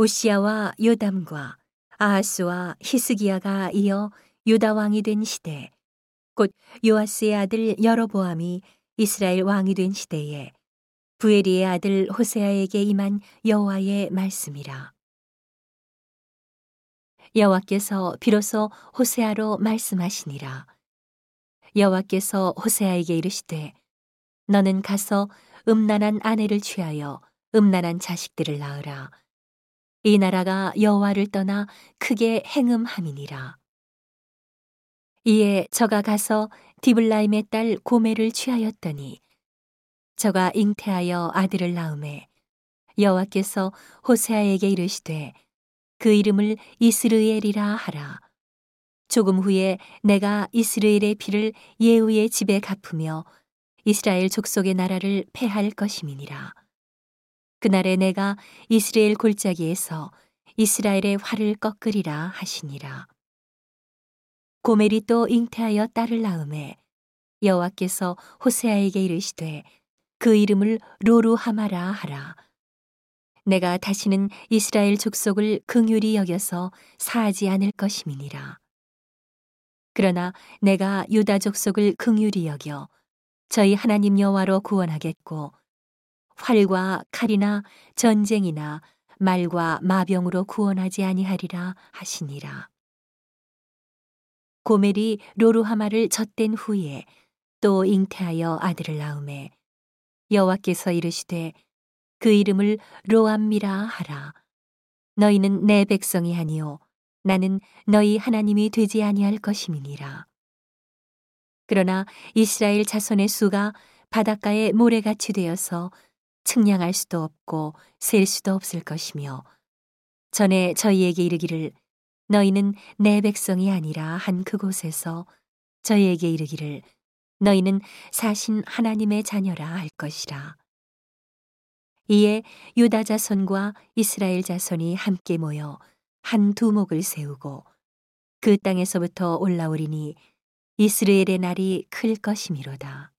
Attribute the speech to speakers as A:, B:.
A: 우시야와 요담과 아하스와 히스기야가 이어 유다 왕이 된 시대 곧 요아스의 아들 여로보암이 이스라엘 왕이 된 시대에 부에리의 아들 호세아에게 임한 여호와의 말씀이라. 여호와께서 비로소 호세아로 말씀하시니라. 여호와께서 호세아에게 이르시되 너는 가서 음란한 아내를 취하여 음란한 자식들을 낳으라 이 나라가 여호와를 떠나 크게 행음함이니라. 이에 저가 가서 디블라임의 딸 고메를 취하였더니 저가 잉태하여 아들을 낳음에 여호와께서 호세아에게 이르시되 그 이름을 이스르엘이라 하라. 조금 후에 내가 이스라엘의 피를 예후의 집에 갚으며 이스라엘 족속의 나라를 패할 것임이니라. 그날에 내가 이스라엘 골짜기에서 이스라엘의 활을 꺾으리라 하시니라. 고멜이 또 잉태하여 딸을 낳음에 여호와께서 호세아에게 이르시되 그 이름을 로루하마라 하라. 내가 다시는 이스라엘 족속을 긍휼히 여겨서 사하지 않을 것임이니라. 그러나 내가 유다 족속을 긍휼히 여겨 저희 하나님 여호와로 구원하겠고 활과 칼이나 전쟁이나 말과 마병으로 구원하지 아니하리라 하시니라. 고멜이 로루하마를 젖댄 후에 또 잉태하여 아들을 낳음에 여호와께서 이르시되 그 이름을 로암미라 하라. 너희는 내 백성이 아니요 나는 너희 하나님이 되지 아니할 것임이니라. 그러나 이스라엘 자손의 수가 바닷가에 모래같이 되어서 측량할 수도 없고 셀 수도 없을 것이며 전에 저희에게 이르기를 너희는 내 백성이 아니라 한 그곳에서 저희에게 이르기를 너희는 사신 하나님의 자녀라 할 것이라. 이에 유다 자손과 이스라엘 자손이 함께 모여 한 두목을 세우고 그 땅에서부터 올라오리니 이스라엘의 날이 클 것이미로다.